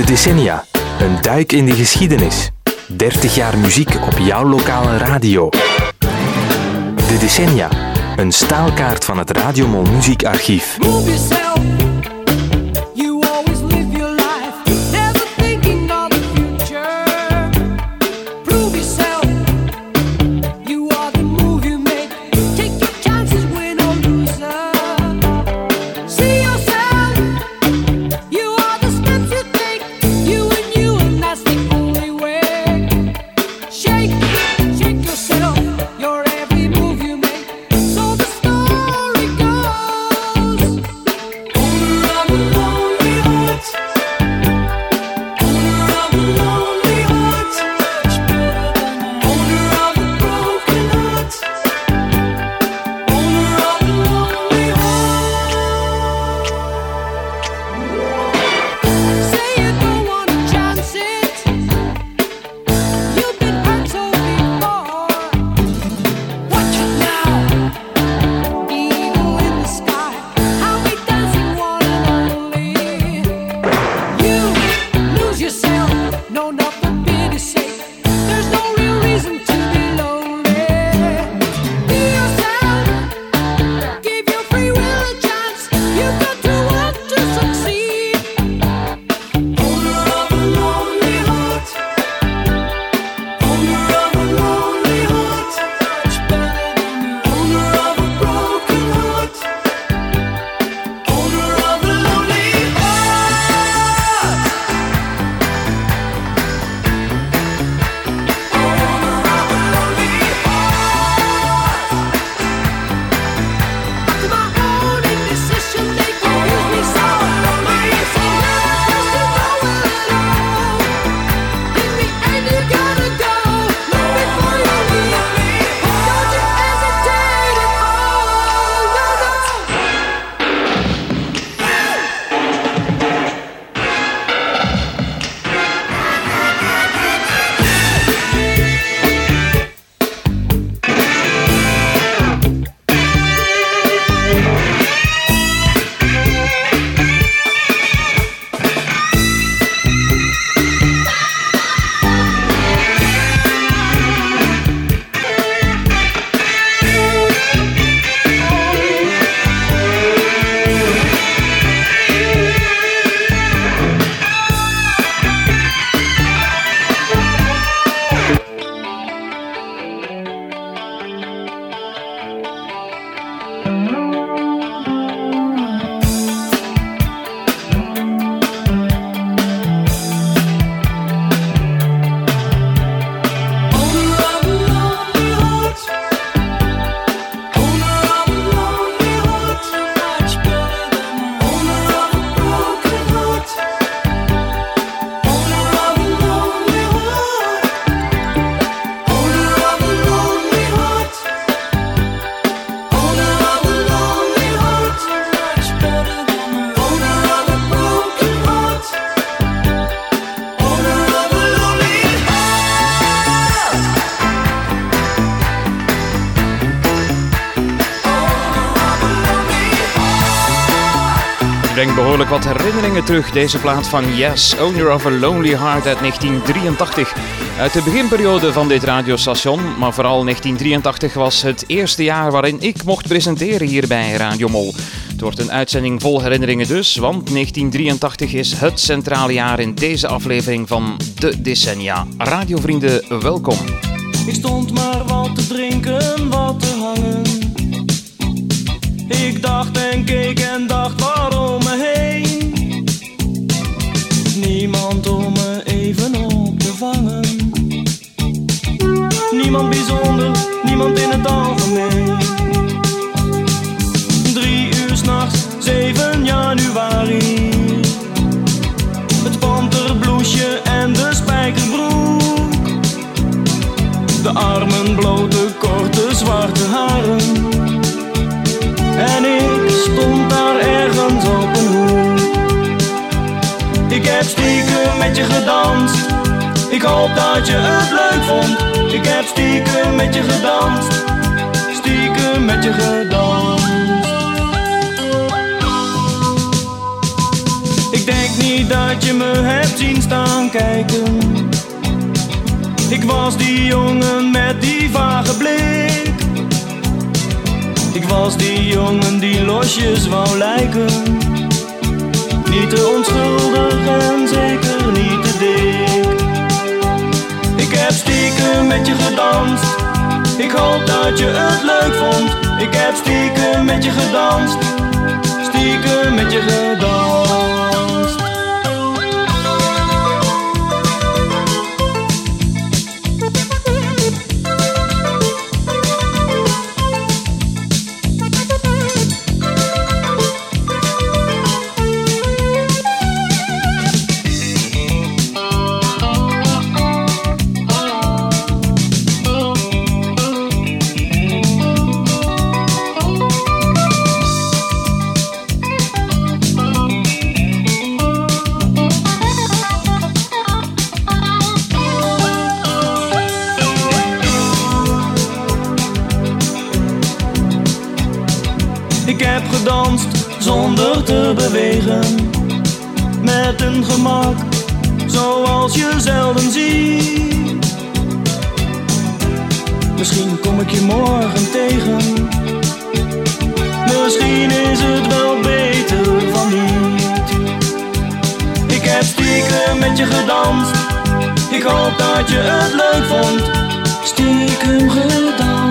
De decennia. Een duik in de geschiedenis. 30 jaar muziek op jouw lokale radio. De decennia. Een staalkaart van het Radiomol Muziekarchief. Brengt behoorlijk wat herinneringen terug. Deze plaat van Yes, Owner of a Lonely Heart uit 1983. Uit de beginperiode van dit radiostation, maar vooral 1983 was het eerste jaar waarin ik mocht presenteren hier bij Radio Mol. Het wordt een uitzending vol herinneringen dus, want 1983 is het centrale jaar in deze aflevering van De Decennia. Radiovrienden, welkom. Ik stond maar wat te drinken, wat te hangen. Ik dacht en keek en dacht niemand in het algemeen. Drie uur s'nachts, 7 januari. Het panterbloesje en de spijkerbroek. De armen blote, korte, zwarte haren. En ik stond daar ergens op een hoek. Ik heb stiekem met je gedanst. Ik hoop dat je het leuk vond. Ik heb stiekem met je gedanst. Stiekem met je gedanst. Ik denk niet dat je me hebt zien staan kijken. Ik was die jongen met die vage blik. Ik was die jongen die losjes wou lijken. Niet te onschuldig en zeker niet stiekem met je gedanst. Ik hoop dat je het leuk vond. Ik heb stiekem met je gedanst. Stiekem met je gedanst. Bewegen. Met een gemak zoals je zelden ziet. Misschien kom ik je morgen tegen. Misschien is het wel beter van niet. Ik heb stiekem met je gedanst. Ik hoop dat je het leuk vond. Stiekem gedanst.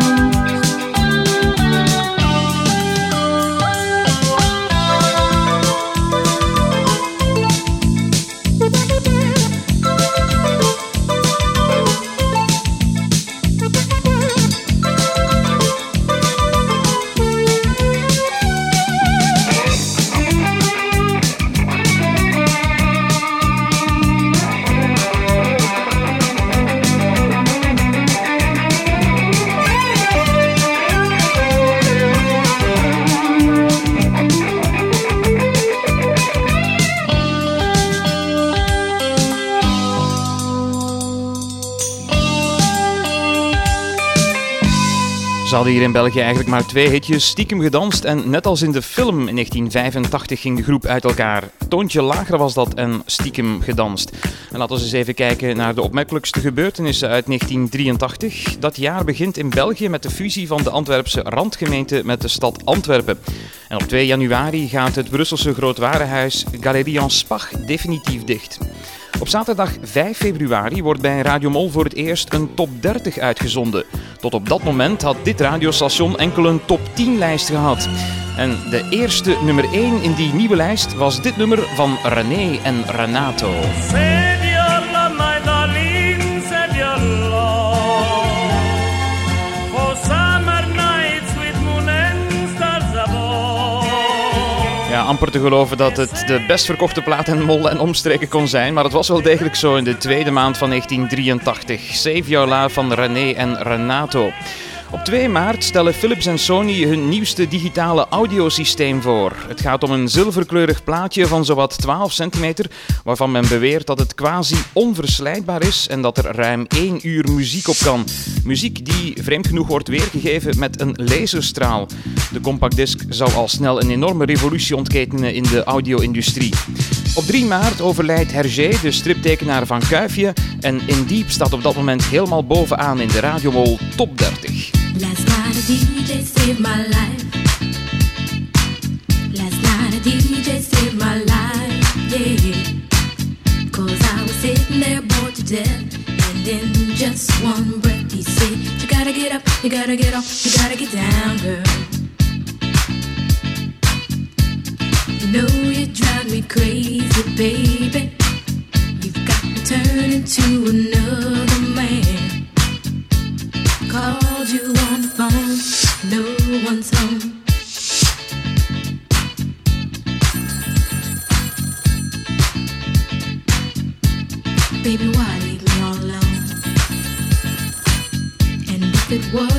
Ze hadden hier in België eigenlijk maar twee hitjes, stiekem gedanst en net als in de film in 1985 ging de groep uit elkaar. Toontje lager was dat en stiekem gedanst. En laten we eens even kijken naar de opmerkelijkste gebeurtenissen uit 1983. Dat jaar begint in België met de fusie van de Antwerpse randgemeente met de stad Antwerpen. En op 2 januari gaat het Brusselse grootwarenhuis Galerie en Spach definitief dicht. Op zaterdag 5 februari wordt bij Radio Mol voor het eerst een top 30 uitgezonden. Tot op dat moment had dit radiostation enkel een top 10 lijst gehad. En de eerste nummer 1 in die nieuwe lijst was dit nummer van René en Renato. Amper te geloven dat het de best verkochte plaat in Mol en omstreken kon zijn, maar het was wel degelijk zo in de tweede maand van 1983. Save Your Love van René en Renato. Op 2 maart stellen Philips en Sony hun nieuwste digitale audiosysteem voor. Het gaat om een zilverkleurig plaatje van zowat 12 centimeter, waarvan men beweert dat het quasi onverslijtbaar is en dat er ruim 1 uur muziek op kan. Muziek die vreemd genoeg wordt weergegeven met een laserstraal. De compactdisc zou al snel een enorme revolutie ontketenen in de audio-industrie. Op 3 maart overlijdt Hergé, de striptekenaar van Kuifje, en Indeep staat op dat moment helemaal bovenaan in de Radiomol Top 30. Last night a DJ saved my life. Last night a DJ saved my life, yeah. Cause I was sitting there bored to death. And in just one breath he said, You gotta get up, you gotta get off, you gotta get down, girl. Know you drive me crazy, baby. You've got me turning to another man. Called you on the phone, no one's home. Baby, why leave me all alone? And if it wasn't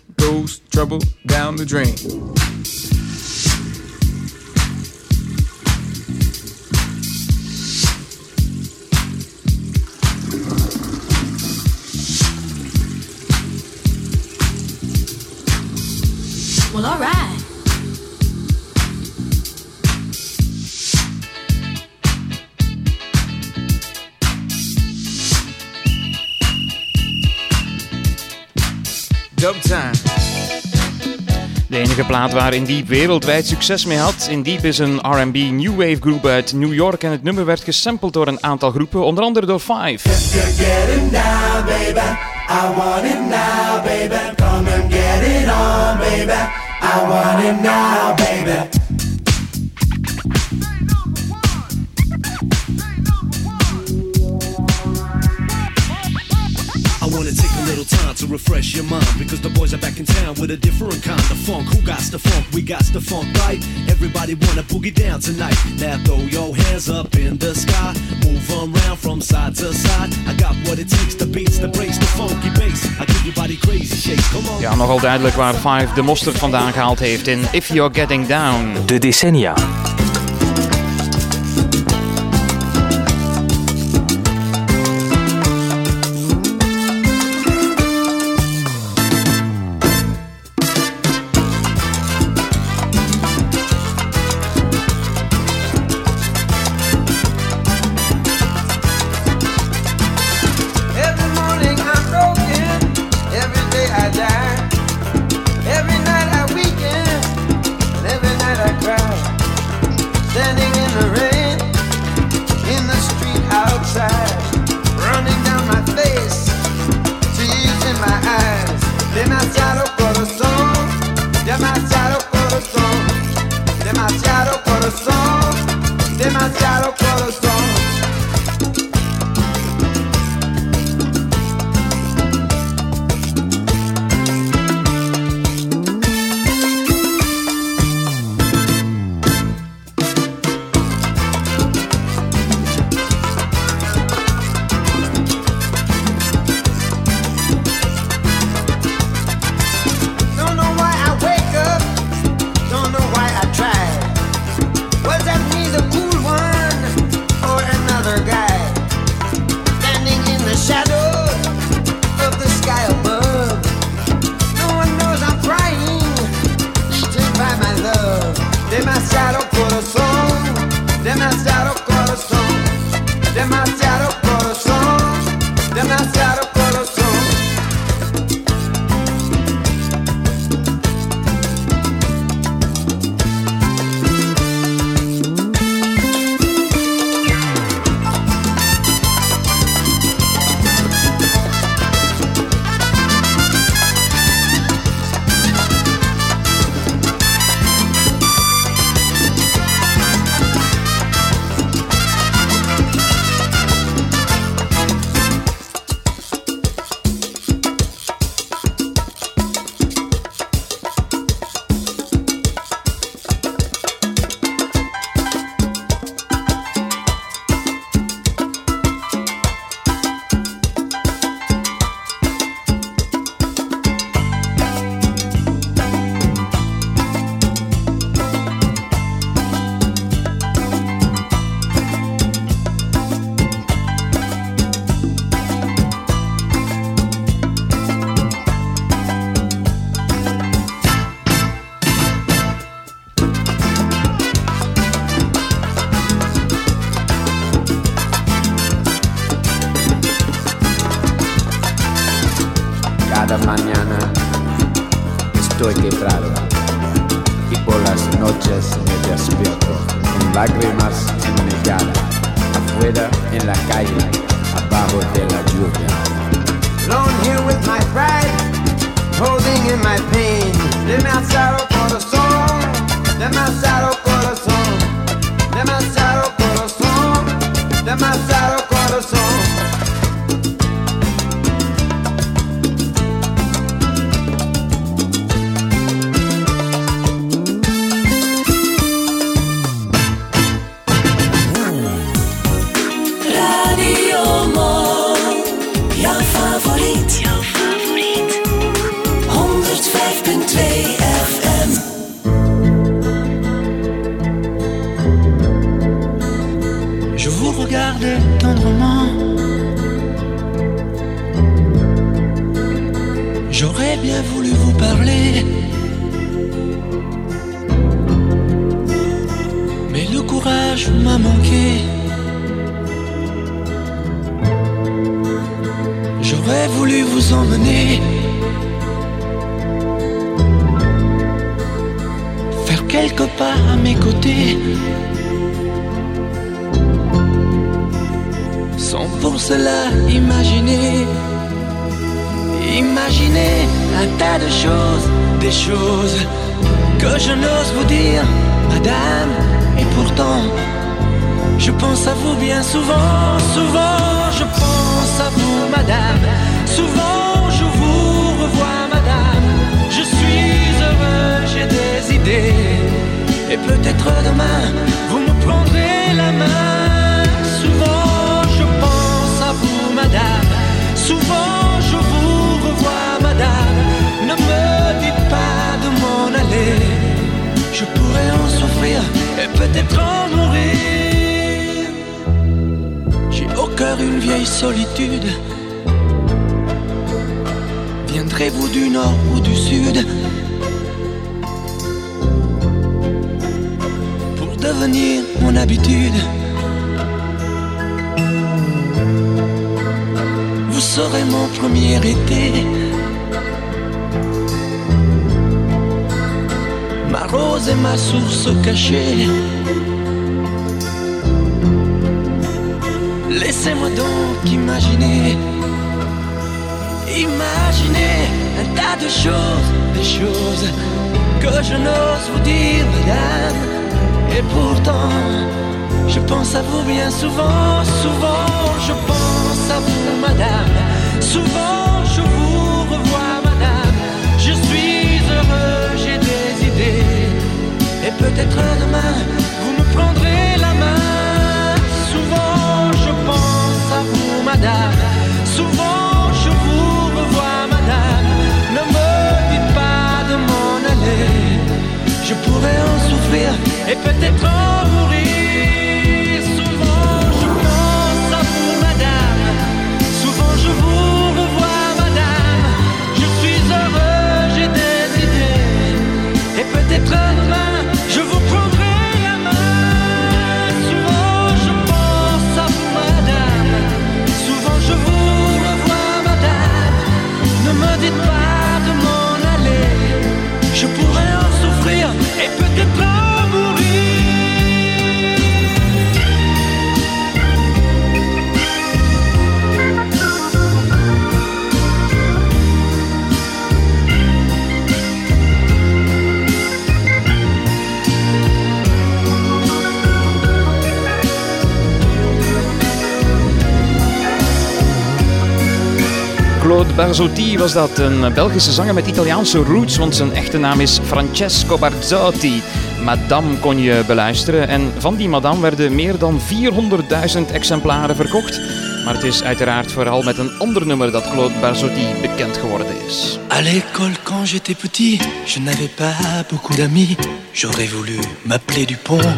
goes trouble down the drain. Well, alright. Dub time. De enige plaat waar In Deep wereldwijd succes mee had. In Deep is een R&B new wave groep uit New York en het nummer werd gesampled door een aantal groepen, onder andere door Five. You're getting down, baby. I want it now, baby. Refresh your mind because the boys are back in town with a different kind of funk. Who got the funk? We got the funk, right? Everybody wanna boogie down tonight. Now throw your hands up in the sky, move around from side to side. I got what it takes, the beats, the breaks, the funky bass. I give your body crazy shakes. Come on. Ja, nogal duidelijk waar Five de mosterd vandaan gehaald heeft in If You're Getting Down. De decennia. Une vieille solitude. Viendrez-vous du nord ou du sud? Pour devenir mon habitude? Vous serez mon premier été. Ma rose et ma source cachée. Laissez-moi donc imaginer. Imaginer un tas de choses, des choses que je n'ose vous dire, madame. Et pourtant, je pense à vous bien souvent, souvent, je pense à vous, madame. Souvent, je vous revois, madame. Je suis heureux, j'ai des idées. Et peut-être demain, Souvent, je vous revois, madame. Ne me dites pas de m'en aller. Je pourrais en souffrir et peut-être en mourir. Souvent, je pense à vous, madame. Souvent, je vous revois, madame. Je suis heureux, j'ai des idées. Et peut-être demain, Je pourrais en souffrir. Et peut-être Barzotti was dat, een Belgische zanger met Italiaanse roots, want zijn echte naam is Francesco Barzotti. Madame kon je beluisteren en van die Madame werden meer dan 400.000 exemplaren verkocht. Maar het is uiteraard vooral met een ander nummer dat Claude Barzotti bekend geworden is. À l'école, quand j'étais petit, je n'avais pas beaucoup d'amis. J'aurais voulu m'appeler Dupont.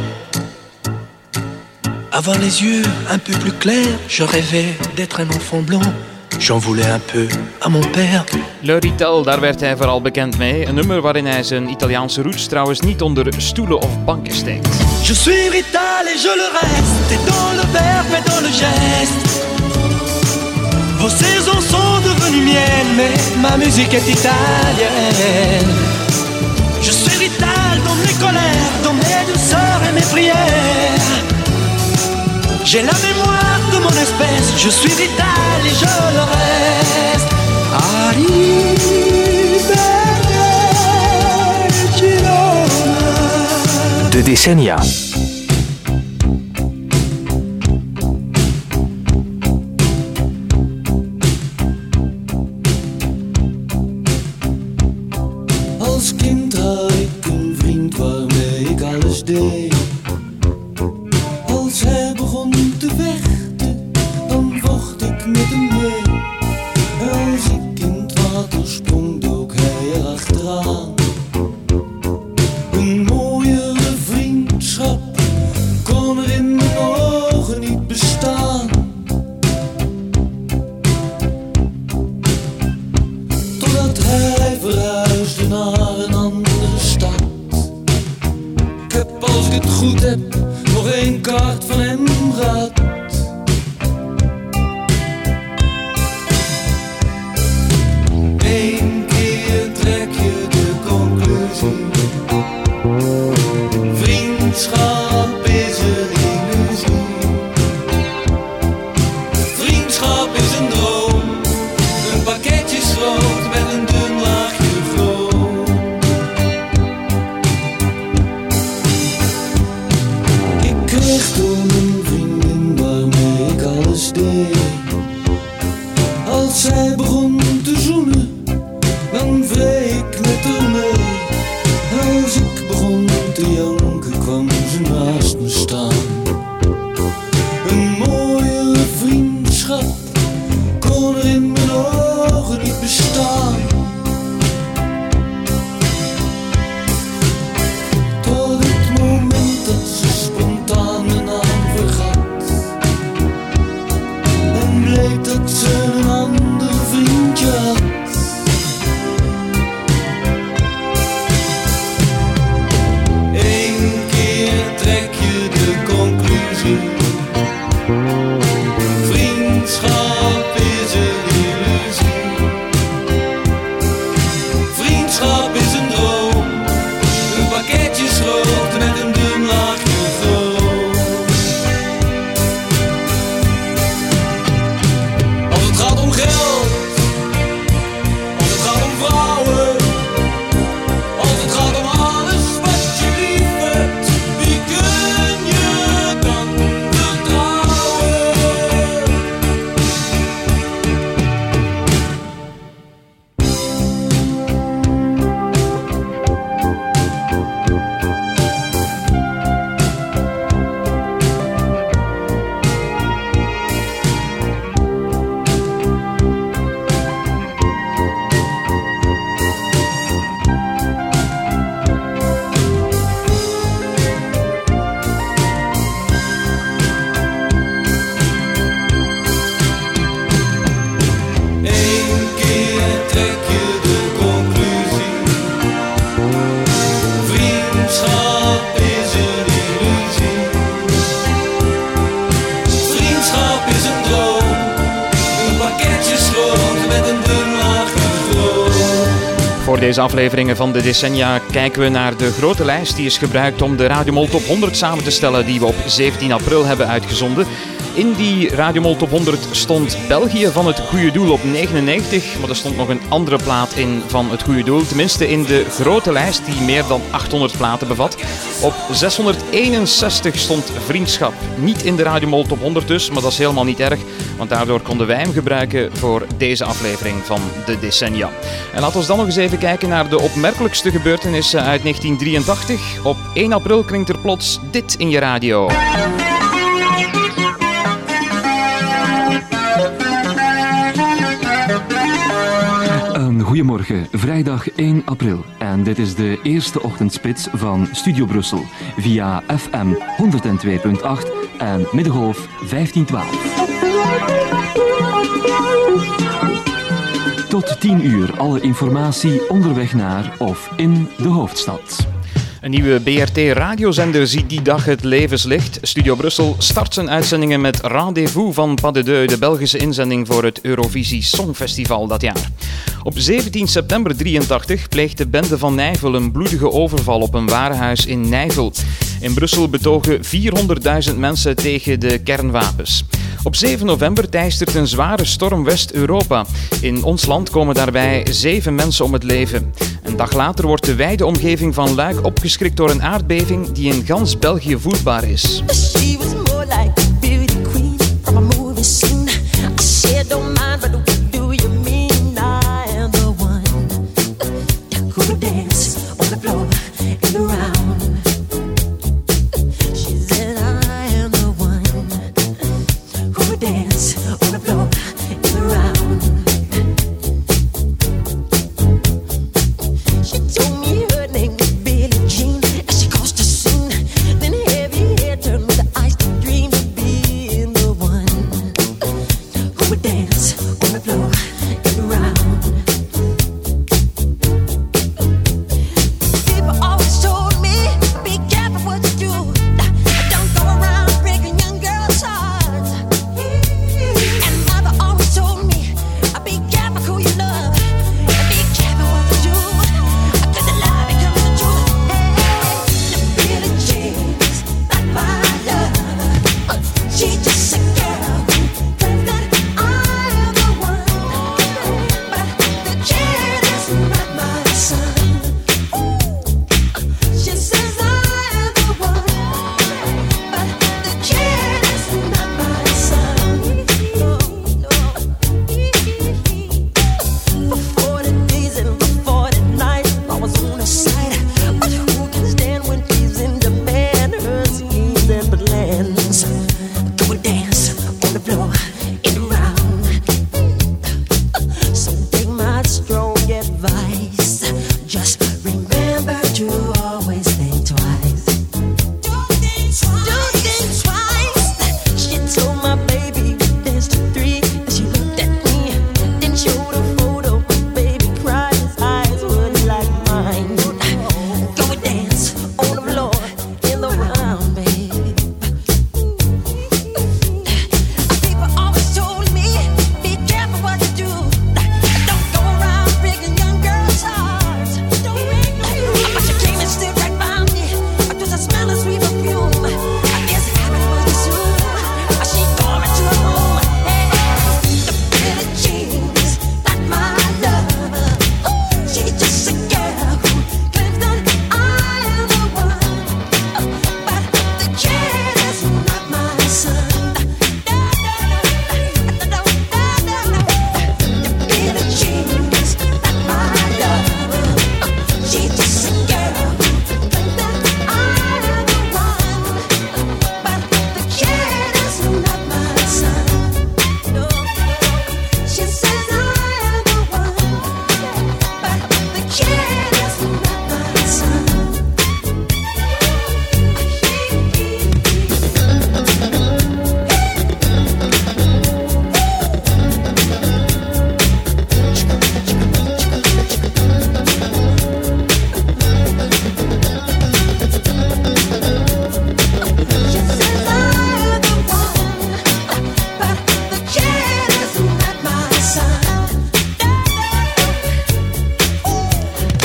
Avoir les yeux un peu plus clairs, je rêvais d'être un enfant blond. J'en voulais un peu à mon père. Le Ritel, daar werd hij vooral bekend mee. Een nummer waarin hij zijn Italiaanse roots trouwens niet onder stoelen of banken steekt. Je suis Rital et je le reste, et dans le verbe et dans le geste. Vos saisons sont devenues miennes, mais ma musique est italienne. Je suis vital dans mes colères, dans mes douceurs et mes prières. J'ai la mémoire mon espèce, je suis vital et je le reste. Arrivederci, De decennia. Deze afleveringen van de decennia kijken we naar de grote lijst die is gebruikt om de Radio Mol Top 100 samen te stellen die we op 17 april hebben uitgezonden. In die Radio Mol Top 100 stond België van het Goede Doel op 99, maar er stond nog een andere plaat in van het Goede Doel. Tenminste in de grote lijst die meer dan 800 platen bevat. Op 661 stond Vriendschap. Niet in de Radio Mol Top 100 dus, maar dat is helemaal niet erg, want daardoor konden wij hem gebruiken voor deze aflevering van de decennia. En laten we dan nog eens even kijken naar de opmerkelijkste gebeurtenissen uit 1983. Op 1 april klinkt er plots dit in je radio. Goedemorgen, vrijdag 1 april. En dit is de eerste ochtendspits van Studio Brussel. Via FM 102.8 en middengolf 1512. Tot 10 uur alle informatie onderweg naar of in de hoofdstad. Een nieuwe BRT-radiozender ziet die dag het levenslicht. Studio Brussel start zijn uitzendingen met Rendezvous van Pas de Deux, de Belgische inzending voor het Eurovisie Songfestival dat jaar. Op 17 september 83 pleegt de bende van Nijvel een bloedige overval op een warenhuis in Nijvel. In Brussel betogen 400.000 mensen tegen de kernwapens. Op 7 november teistert een zware storm West-Europa. In ons land komen daarbij zeven mensen om het leven. Een dag later wordt de wijde omgeving van Luik opgeschrikt door een aardbeving die in gans België voelbaar is.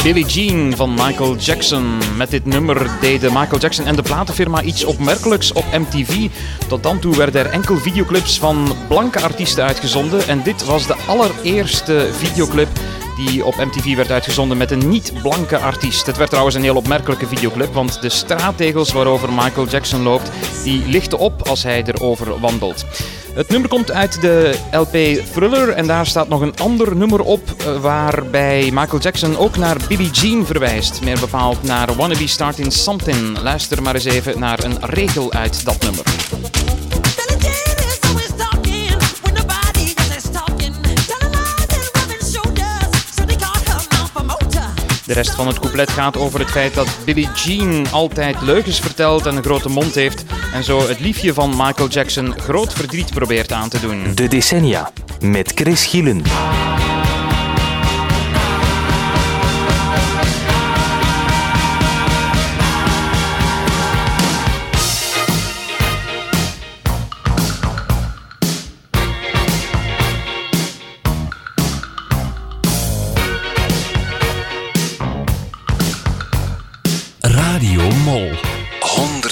Billie Jean van Michael Jackson. Met dit nummer deden Michael Jackson en de platenfirma iets opmerkelijks op MTV. Tot dan toe werden er enkel videoclips van blanke artiesten uitgezonden. En dit was de allereerste videoclip die op MTV werd uitgezonden met een niet-blanke artiest. Het werd trouwens een heel opmerkelijke videoclip, want de straattegels waarover Michael Jackson loopt, die lichten op als hij erover wandelt. Het nummer komt uit de LP Thriller en daar staat nog een ander nummer op eh, waarbij Michael Jackson ook naar Billie Jean verwijst. Meer bepaald naar Wanna Be Starting Something. Luister maar eens even naar een regel uit dat nummer. De rest van het couplet gaat over het feit dat Billie Jean altijd leugens vertelt en een grote mond heeft en zo het liefje van Michael Jackson groot verdriet probeert aan te doen. De decennia met Chris Gielen.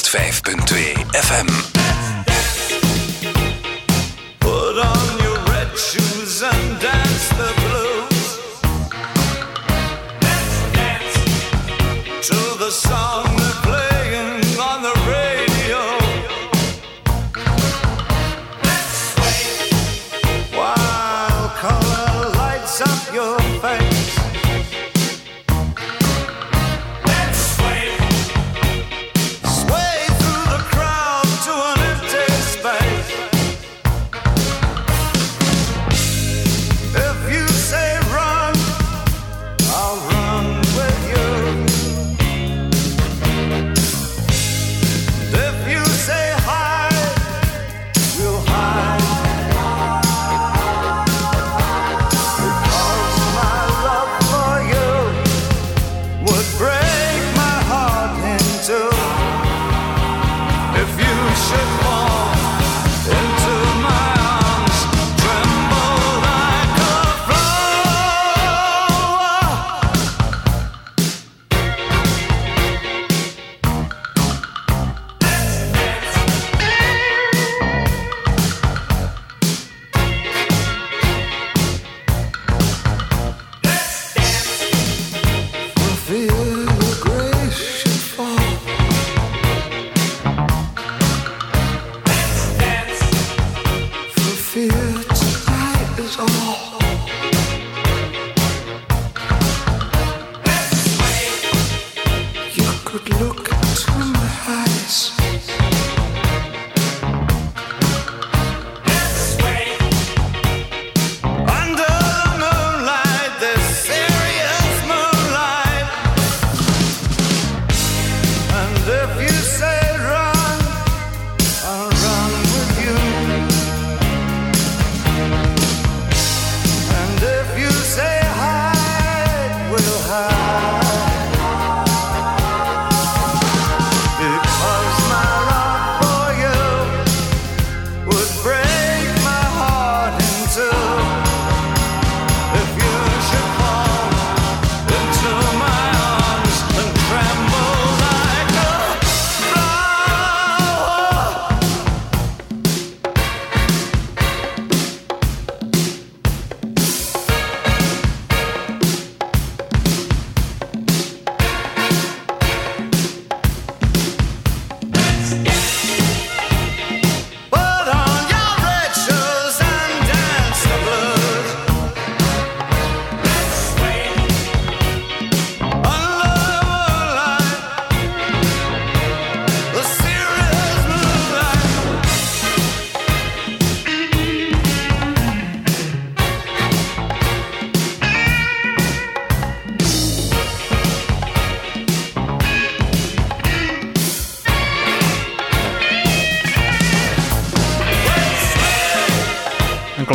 105.2 FM. Put on your red shoes and dance the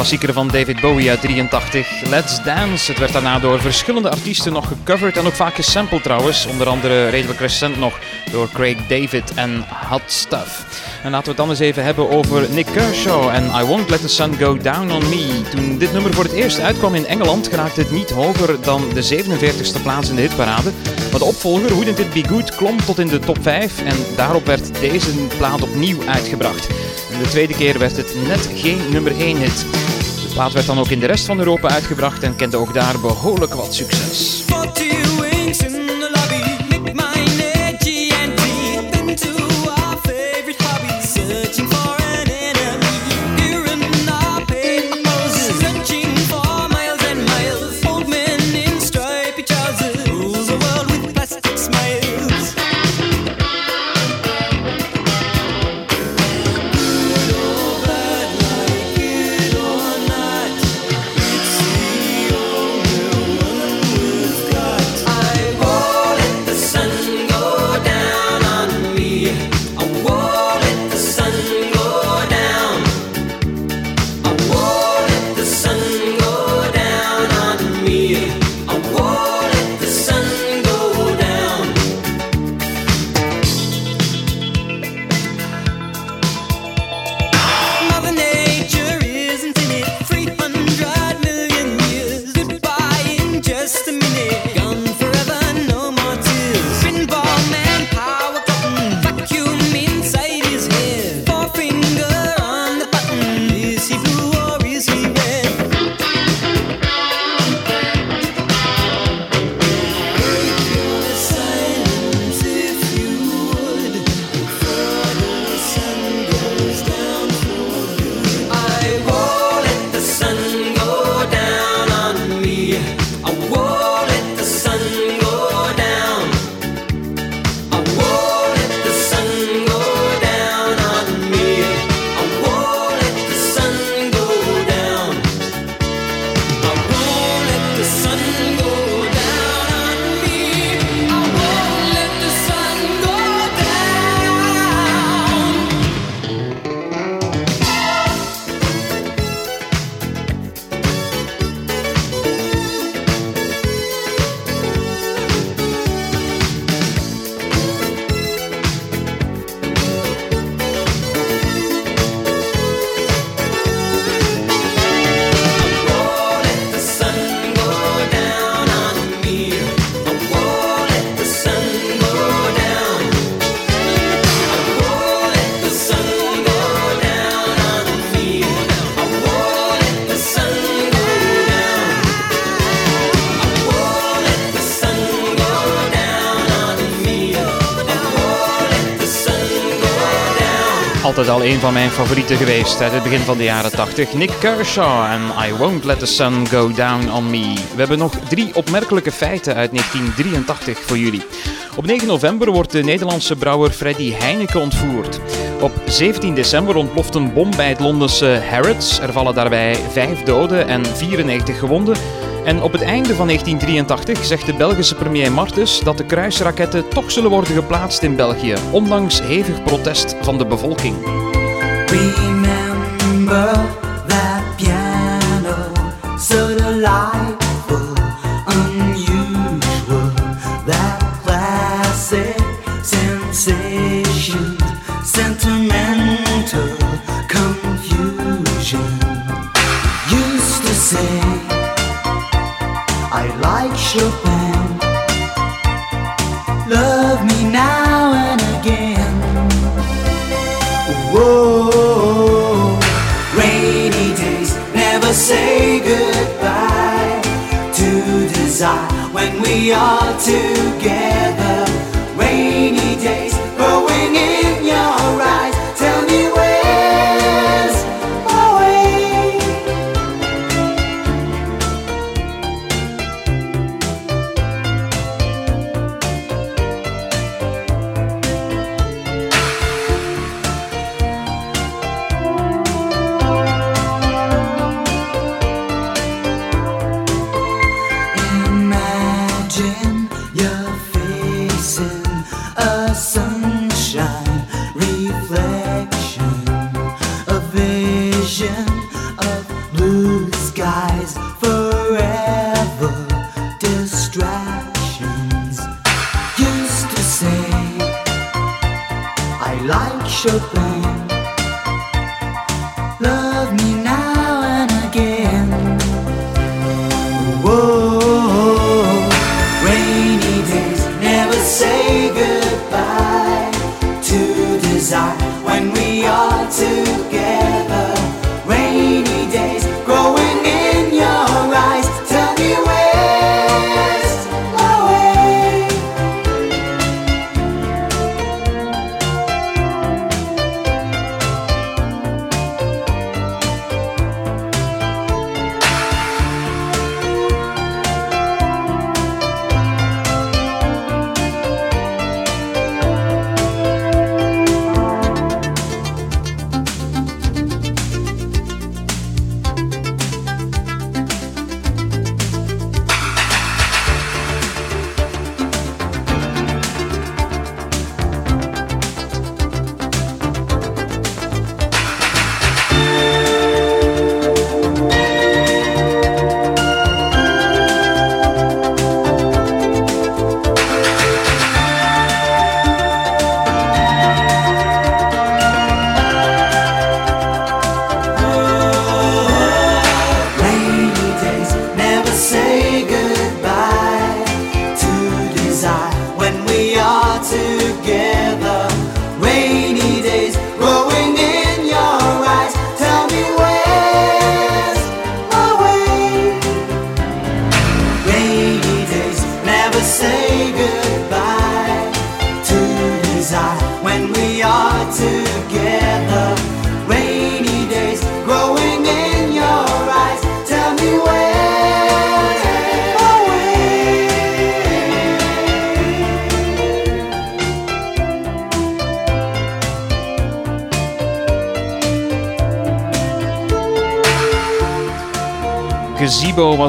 klassieker van David Bowie uit 83, Let's Dance. Het werd daarna door verschillende artiesten nog gecoverd en ook vaak gesampled trouwens. Onder andere redelijk recent nog door Craig David en Hot Stuff. En laten we het dan eens even hebben over Nick Kershaw en I Won't Let the Sun Go Down on Me. Toen dit nummer voor het eerst uitkwam in Engeland geraakte het niet hoger dan de 47ste plaats in de hitparade. Maar de opvolger, Wouldn't It Be Good, klom tot in de top 5 en daarop werd deze plaat opnieuw uitgebracht. En de tweede keer werd het net geen nummer 1 hit. De plaat werd dan ook in de rest van Europa uitgebracht en kende ook daar behoorlijk wat succes. Een van mijn favorieten geweest uit het begin van de jaren 80. Nick Kershaw en I Won't Let the Sun Go Down on Me. We hebben nog drie opmerkelijke feiten uit 1983 voor jullie. Op 9 november wordt de Nederlandse brouwer Freddy Heineken ontvoerd. Op 17 december ontploft een bom bij het Londense Harrods. Er vallen daarbij 5 doden en 94 gewonden. En op het einde van 1983 zegt de Belgische premier Martens dat de kruisraketten toch zullen worden geplaatst in België, ondanks hevig protest van de bevolking. Remember that piano, so delightful, unusual, that classic sensation, sentimental confusion. Used to say, I like Chopin, desire when we are together.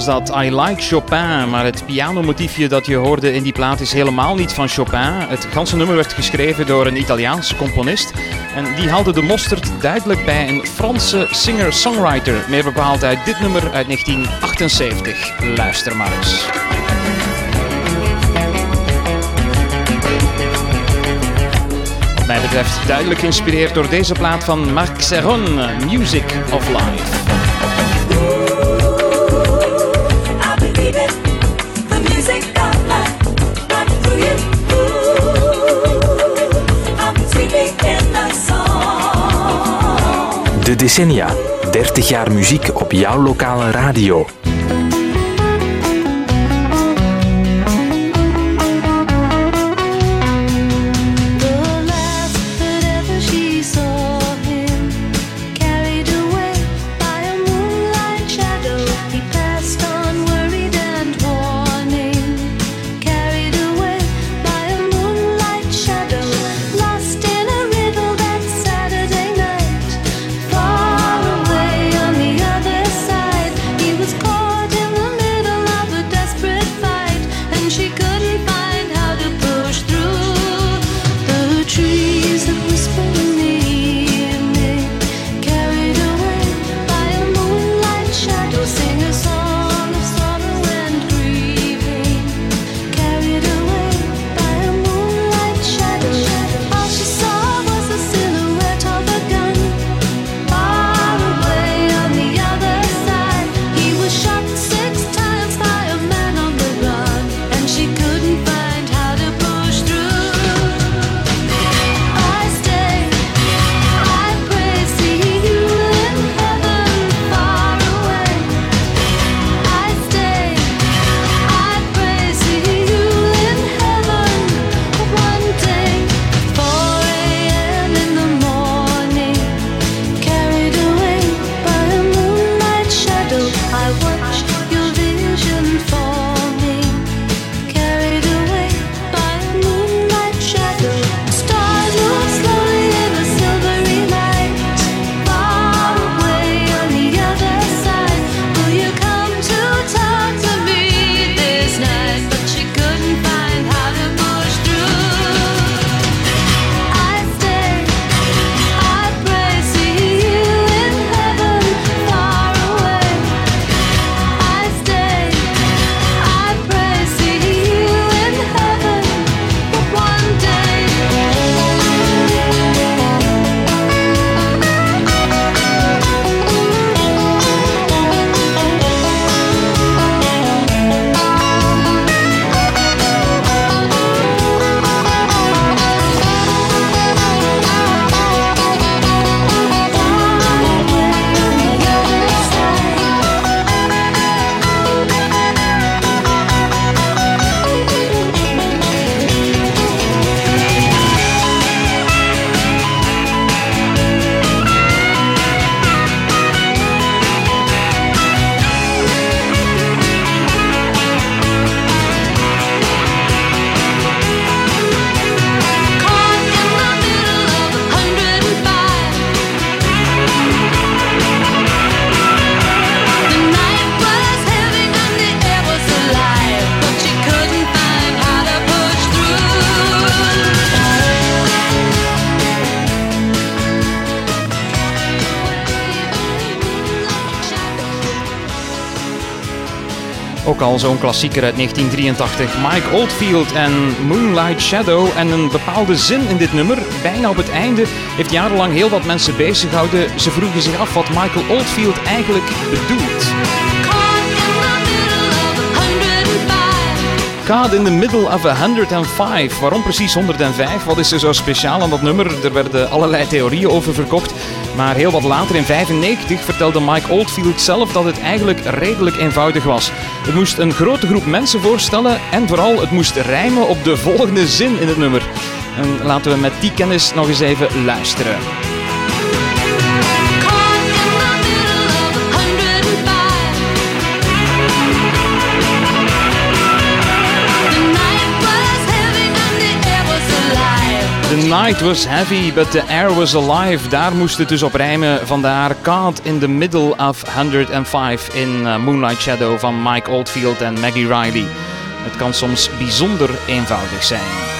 Was dat I Like Chopin, maar het pianomotiefje dat je hoorde in die plaat is helemaal niet van Chopin. Het ganse nummer werd geschreven door een Italiaanse componist en die haalde de mosterd duidelijk bij een Franse singer-songwriter, meer bepaald uit dit nummer uit 1978. Luister maar eens. Wat mij betreft duidelijk geïnspireerd door deze plaat van Marc Serron, Music of Life. Decennia. 30 jaar muziek op jouw lokale radio. Zo'n klassieker uit 1983. Mike Oldfield en Moonlight Shadow. En een bepaalde zin in dit nummer, bijna op het einde, heeft jarenlang heel wat mensen bezig gehouden. Ze vroegen zich af wat Michael Oldfield eigenlijk bedoelt. Caught in the middle of 105. Waarom precies 105? Wat is er zo speciaal aan dat nummer? Er werden allerlei theorieën over verkocht. Maar heel wat later, in 95, vertelde Mike Oldfield zelf dat het eigenlijk redelijk eenvoudig was. Het moest een grote groep mensen voorstellen en vooral het moest rijmen op de volgende zin in het nummer. En laten we met die kennis nog eens even luisteren. The night was heavy, but the air was alive. Daar moest het dus op rijmen. Vandaar Caught in the Middle of 105 in uh, Moonlight Shadow van Mike Oldfield en Maggie Riley. Het kan soms bijzonder eenvoudig zijn.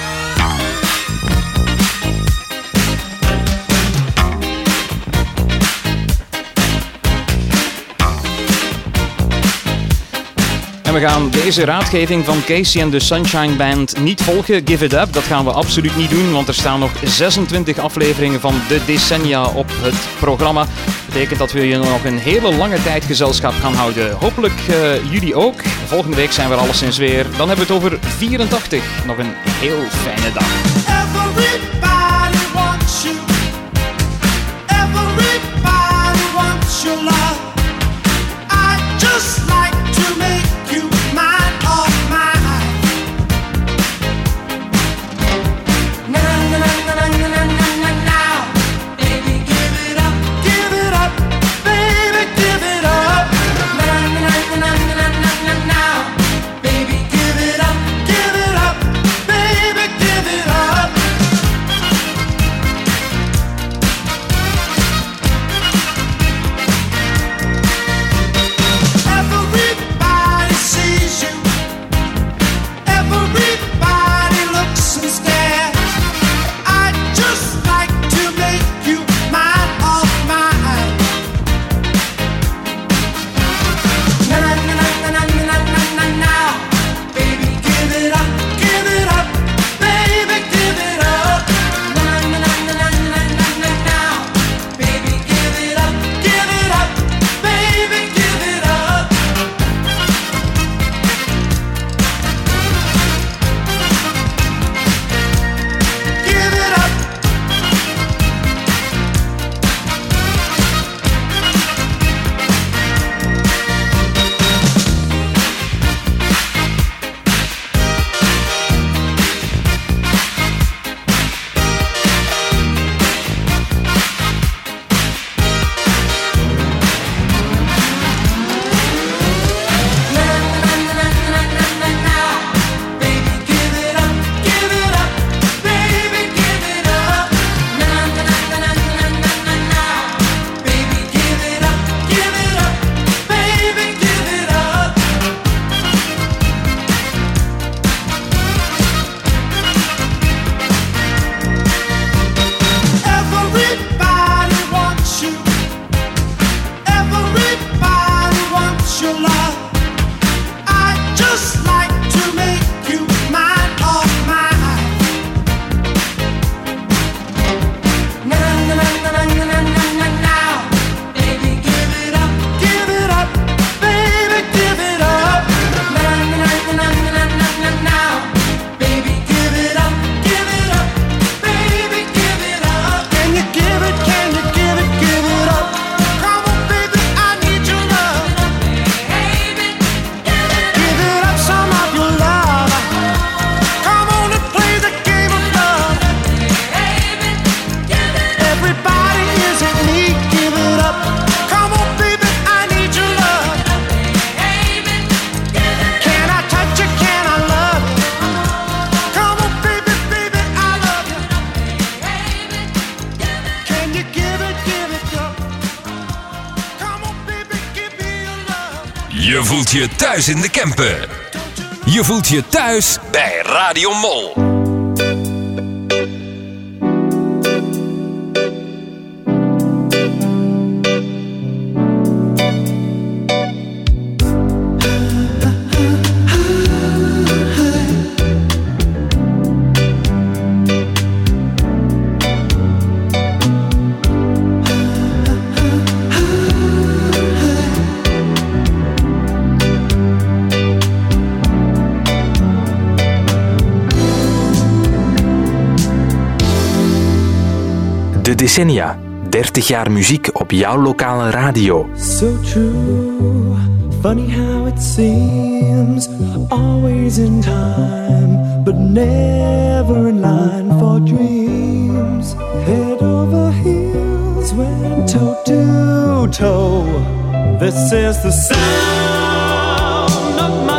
We gaan deze raadgeving van Casey en de Sunshine Band niet volgen. Give it up, dat gaan we absoluut niet doen, want er staan nog 26 afleveringen van de decennia op het programma. Dat betekent dat we je nog een hele lange tijd gezelschap gaan houden. Hopelijk eh, jullie ook. Volgende week zijn we er alleszins weer. Dan hebben we het over 84. Nog een heel fijne dag. Everybody wants you. Everybody wants love. I just like thuis in de Kempen. Je voelt je thuis bij Radio Mol. decennia. 30 jaar muziek op jouw lokale radio. So true, funny how it seems. Always in time, but never in line for dreams. Head over heels, went toe to toe. This is the sound of my.